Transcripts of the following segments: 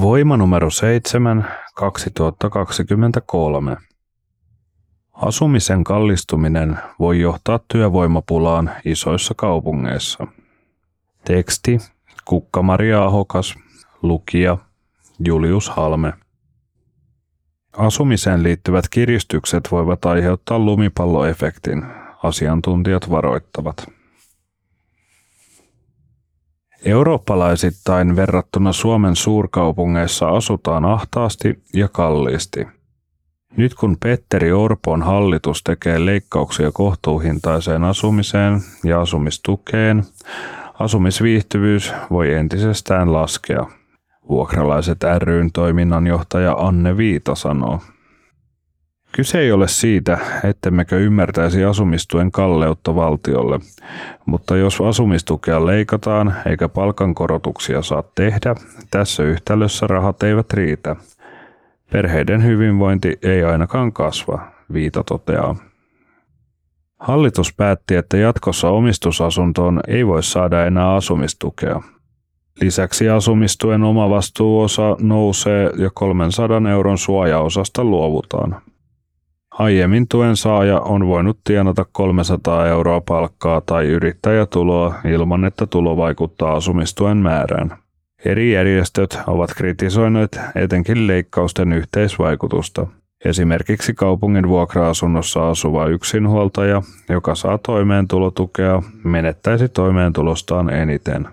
Voima numero 7 2023. Asumisen kallistuminen voi johtaa työvoimapulaan isoissa kaupungeissa. Teksti Kukka-Maria Ahokas, lukija Julius Halme. Asumiseen liittyvät kiristykset voivat aiheuttaa lumipalloefektin, asiantuntijat varoittavat. Eurooppalaisittain verrattuna Suomen suurkaupungeissa asutaan ahtaasti ja kalliisti. Nyt kun Petteri Orpon hallitus tekee leikkauksia kohtuuhintaiseen asumiseen ja asumistukeen, asumisviihtyvyys voi entisestään laskea. Vuokralaiset ryn toiminnanjohtaja Anne Viita sanoo. Kyse ei ole siitä, ettemmekö ymmärtäisi asumistuen kalleutta valtiolle, mutta jos asumistukea leikataan eikä palkankorotuksia saa tehdä, tässä yhtälössä rahat eivät riitä. Perheiden hyvinvointi ei ainakaan kasva, Viita toteaa. Hallitus päätti, että jatkossa omistusasuntoon ei voi saada enää asumistukea. Lisäksi asumistuen omavastuuosa nousee ja 300 euron suojaosasta luovutaan. Aiemmin tuen saaja on voinut tienata 300 euroa palkkaa tai yrittäjätuloa ilman, että tulo vaikuttaa asumistuen määrään. Eri järjestöt ovat kritisoineet etenkin leikkausten yhteisvaikutusta. Esimerkiksi kaupungin vuokra-asunnossa asuva yksinhuoltaja, joka saa toimeentulotukea, menettäisi toimeentulostaan eniten.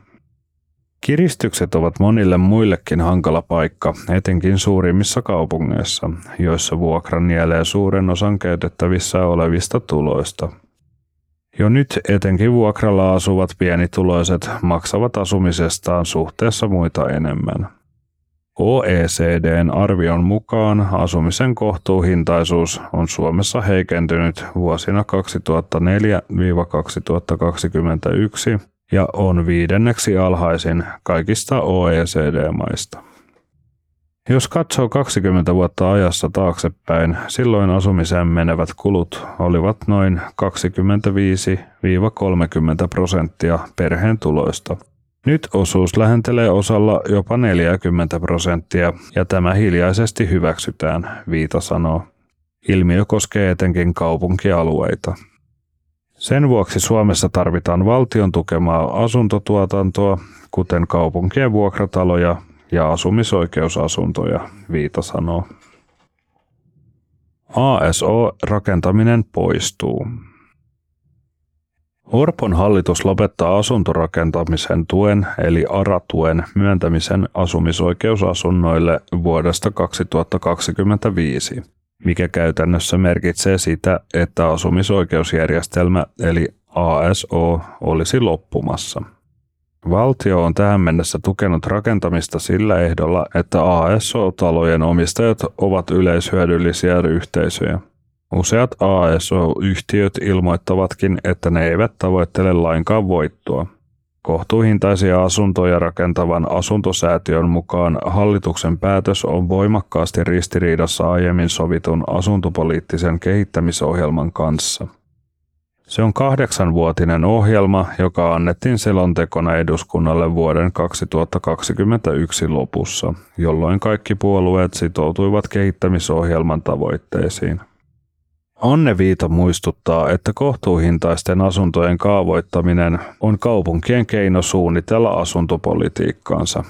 Kiristykset ovat monille muillekin hankala paikka, etenkin suurimmissa kaupungeissa, joissa vuokra nielee suuren osan käytettävissä olevista tuloista. Jo nyt etenkin vuokralla asuvat pienituloiset maksavat asumisestaan suhteessa muita enemmän. OECDn arvion mukaan asumisen kohtuuhintaisuus on Suomessa heikentynyt vuosina 2004-2021 ja on viidenneksi alhaisin kaikista OECD-maista. Jos katsoo 20 vuotta ajassa taaksepäin, silloin asumiseen menevät kulut olivat noin 25-30 prosenttia perheen tuloista. Nyt osuus lähentelee osalla jopa 40 prosenttia ja tämä hiljaisesti hyväksytään, Viita sanoo. Ilmiö koskee etenkin kaupunkialueita. Sen vuoksi Suomessa tarvitaan valtion tukemaa asuntotuotantoa, kuten kaupunkien vuokrataloja ja asumisoikeusasuntoja, Viita sanoo. ASO-rakentaminen poistuu. Orpon hallitus lopettaa asuntorakentamisen tuen eli ARA-tuen myöntämisen asumisoikeusasunnoille vuodesta 2025 mikä käytännössä merkitsee sitä, että asumisoikeusjärjestelmä eli ASO olisi loppumassa. Valtio on tähän mennessä tukenut rakentamista sillä ehdolla, että ASO-talojen omistajat ovat yleishyödyllisiä yhteisöjä. Useat ASO-yhtiöt ilmoittavatkin, että ne eivät tavoittele lainkaan voittoa. Kohtuuhintaisia asuntoja rakentavan asuntosäätiön mukaan hallituksen päätös on voimakkaasti ristiriidassa aiemmin sovitun asuntopoliittisen kehittämisohjelman kanssa. Se on kahdeksanvuotinen ohjelma, joka annettiin selontekona eduskunnalle vuoden 2021 lopussa, jolloin kaikki puolueet sitoutuivat kehittämisohjelman tavoitteisiin. Anne Viita muistuttaa, että kohtuuhintaisten asuntojen kaavoittaminen on kaupunkien keino suunnitella asuntopolitiikkaansa.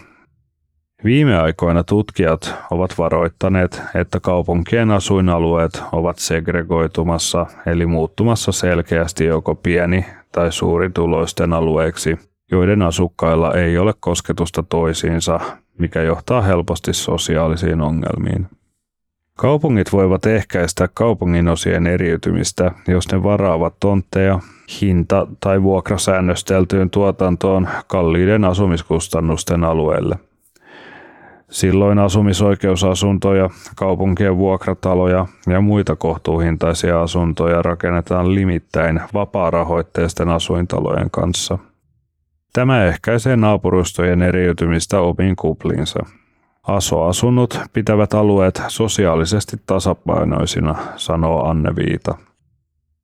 Viime aikoina tutkijat ovat varoittaneet, että kaupunkien asuinalueet ovat segregoitumassa eli muuttumassa selkeästi joko pieni- tai suurituloisten alueiksi, joiden asukkailla ei ole kosketusta toisiinsa, mikä johtaa helposti sosiaalisiin ongelmiin. Kaupungit voivat ehkäistä kaupunginosien eriytymistä, jos ne varaavat tontteja hinta- tai vuokrasäännösteltyyn tuotantoon kalliiden asumiskustannusten alueelle. Silloin asumisoikeusasuntoja, kaupunkien vuokrataloja ja muita kohtuuhintaisia asuntoja rakennetaan limittäin vapaarahoitteisten asuintalojen kanssa. Tämä ehkäisee naapurustojen eriytymistä omiin kupliinsa. Aso-asunnot pitävät alueet sosiaalisesti tasapainoisina, sanoo Anne Viita.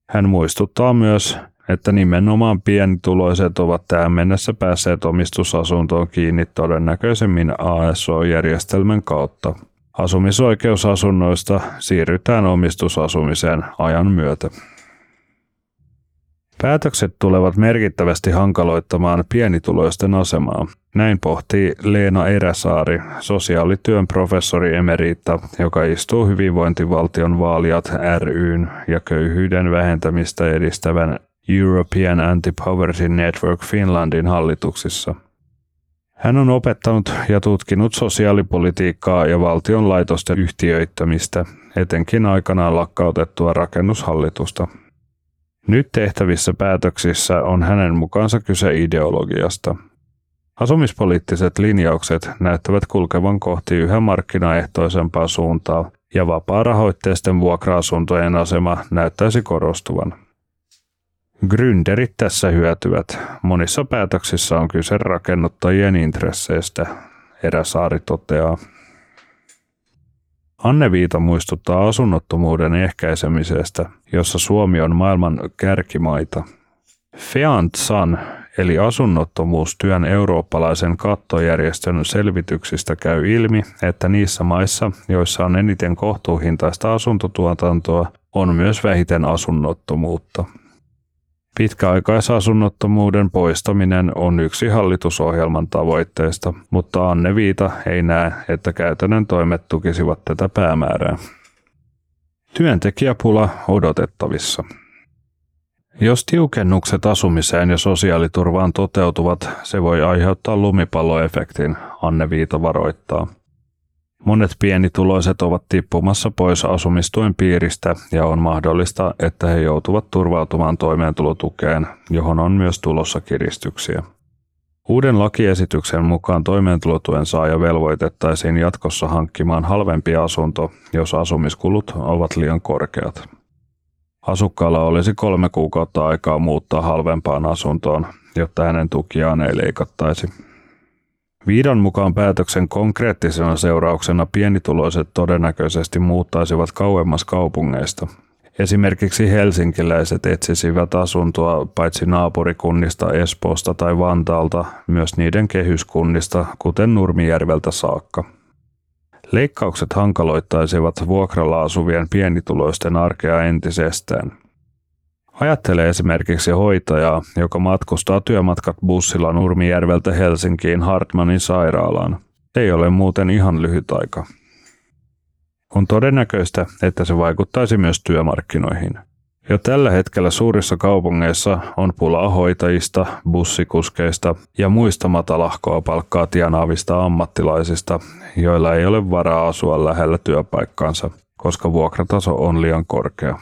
Hän muistuttaa myös, että nimenomaan pienituloiset ovat tähän mennessä päässeet omistusasuntoon kiinni todennäköisemmin ASO-järjestelmän kautta. Asumisoikeusasunnoista siirrytään omistusasumiseen ajan myötä. Päätökset tulevat merkittävästi hankaloittamaan pienituloisten asemaa. Näin pohtii Leena Eräsaari, sosiaalityön professori emerita, joka istuu hyvinvointivaltion vaalijat ryn ja köyhyyden vähentämistä edistävän European Anti-Poverty Network Finlandin hallituksissa. Hän on opettanut ja tutkinut sosiaalipolitiikkaa ja valtion laitosten yhtiöittämistä, etenkin aikanaan lakkautettua rakennushallitusta. Nyt tehtävissä päätöksissä on hänen mukaansa kyse ideologiasta. Asumispoliittiset linjaukset näyttävät kulkevan kohti yhä markkinaehtoisempaa suuntaa, ja vapaa-rahoitteisten vuokra-asuntojen asema näyttäisi korostuvan. Gründerit tässä hyötyvät. Monissa päätöksissä on kyse rakennuttajien intresseistä, Eräsaari toteaa. Anne Viita muistuttaa asunnottomuuden ehkäisemisestä, jossa Suomi on maailman kärkimaita. FEANTSAN eli asunnottomuustyön eurooppalaisen kattojärjestön selvityksistä käy ilmi, että niissä maissa, joissa on eniten kohtuuhintaista asuntotuotantoa, on myös vähiten asunnottomuutta. Pitkäaikaisasunnottomuuden poistaminen on yksi hallitusohjelman tavoitteista, mutta Anne Viita ei näe, että käytännön toimet tukisivat tätä päämäärää. Työntekijäpula odotettavissa. Jos tiukennukset asumiseen ja sosiaaliturvaan toteutuvat, se voi aiheuttaa lumipalloefektin, Anne Viita varoittaa – Monet pienituloiset ovat tippumassa pois asumistuen piiristä ja on mahdollista, että he joutuvat turvautumaan toimeentulotukeen, johon on myös tulossa kiristyksiä. Uuden lakiesityksen mukaan toimeentulotuen saaja velvoitettaisiin jatkossa hankkimaan halvempi asunto, jos asumiskulut ovat liian korkeat. Asukkaalla olisi kolme kuukautta aikaa muuttaa halvempaan asuntoon, jotta hänen tukiaan ei leikattaisi. Viidon mukaan päätöksen konkreettisena seurauksena pienituloiset todennäköisesti muuttaisivat kauemmas kaupungeista. Esimerkiksi helsinkiläiset etsisivät asuntoa paitsi naapurikunnista Espoosta tai Vantaalta, myös niiden kehyskunnista, kuten Nurmijärveltä saakka. Leikkaukset hankaloittaisivat vuokralla asuvien pienituloisten arkea entisestään. Ajattele esimerkiksi hoitajaa, joka matkustaa työmatkat bussilla Nurmijärveltä Helsinkiin Hartmanin sairaalaan. Ei ole muuten ihan lyhyt aika. On todennäköistä, että se vaikuttaisi myös työmarkkinoihin. Jo tällä hetkellä suurissa kaupungeissa on pulaa hoitajista, bussikuskeista ja muista matalahkoa palkkaa tienaavista ammattilaisista, joilla ei ole varaa asua lähellä työpaikkaansa, koska vuokrataso on liian korkea.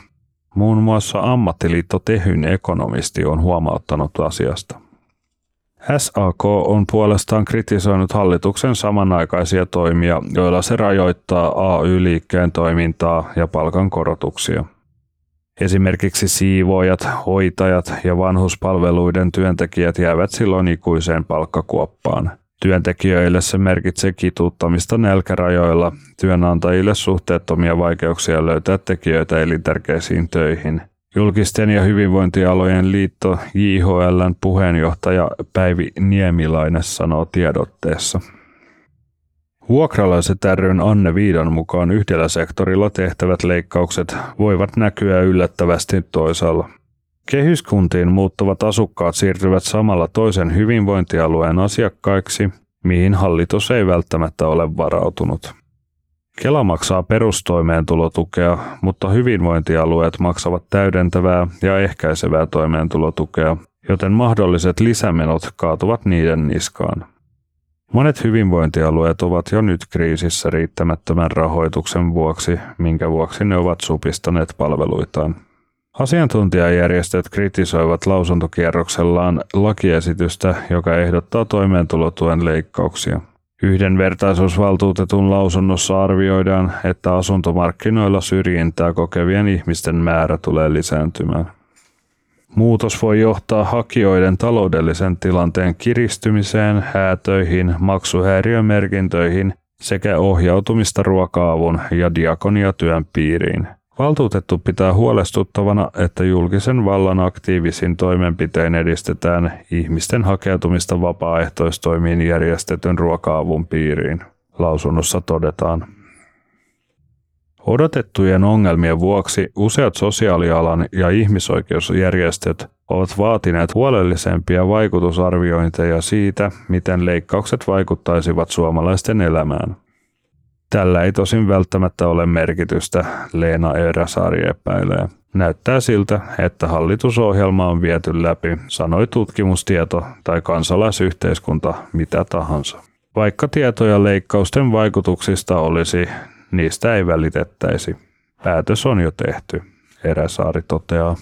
Muun muassa ammattiliitto Tehyn ekonomisti on huomauttanut asiasta. SAK on puolestaan kritisoinut hallituksen samanaikaisia toimia, joilla se rajoittaa AY-liikkeen toimintaa ja palkankorotuksia. Esimerkiksi siivoojat, hoitajat ja vanhuspalveluiden työntekijät jäävät silloin ikuiseen palkkakuoppaan. Työntekijöille se merkitsee kituuttamista nälkärajoilla, työnantajille suhteettomia vaikeuksia löytää tekijöitä elintärkeisiin töihin. Julkisten ja hyvinvointialojen liitto JHLn puheenjohtaja Päivi Niemilainen sanoo tiedotteessa. Vuokralaiset ryn Anne Viidan mukaan yhdellä sektorilla tehtävät leikkaukset voivat näkyä yllättävästi toisaalla. Kehyskuntiin muuttuvat asukkaat siirtyvät samalla toisen hyvinvointialueen asiakkaiksi, mihin hallitus ei välttämättä ole varautunut. Kela maksaa perustoimeentulotukea, mutta hyvinvointialueet maksavat täydentävää ja ehkäisevää toimeentulotukea, joten mahdolliset lisämenot kaatuvat niiden niskaan. Monet hyvinvointialueet ovat jo nyt kriisissä riittämättömän rahoituksen vuoksi, minkä vuoksi ne ovat supistaneet palveluitaan. Asiantuntijajärjestöt kritisoivat lausuntokierroksellaan lakiesitystä, joka ehdottaa toimeentulotuen leikkauksia. Yhdenvertaisuusvaltuutetun lausunnossa arvioidaan, että asuntomarkkinoilla syrjintää kokevien ihmisten määrä tulee lisääntymään. Muutos voi johtaa hakijoiden taloudellisen tilanteen kiristymiseen, häätöihin, maksuhäiriömerkintöihin sekä ohjautumista ruoka-avun ja diakoniatyön piiriin. Valtuutettu pitää huolestuttavana, että julkisen vallan aktiivisin toimenpitein edistetään ihmisten hakeutumista vapaaehtoistoimiin järjestetyn ruoka-avun piiriin. Lausunnossa todetaan. Odotettujen ongelmien vuoksi useat sosiaalialan ja ihmisoikeusjärjestöt ovat vaatineet huolellisempia vaikutusarviointeja siitä, miten leikkaukset vaikuttaisivat suomalaisten elämään. Tällä ei tosin välttämättä ole merkitystä, Leena Eräsaari epäilee. Näyttää siltä, että hallitusohjelma on viety läpi, sanoi tutkimustieto tai kansalaisyhteiskunta mitä tahansa. Vaikka tietoja leikkausten vaikutuksista olisi, niistä ei välitettäisi. Päätös on jo tehty, Eräsaari toteaa.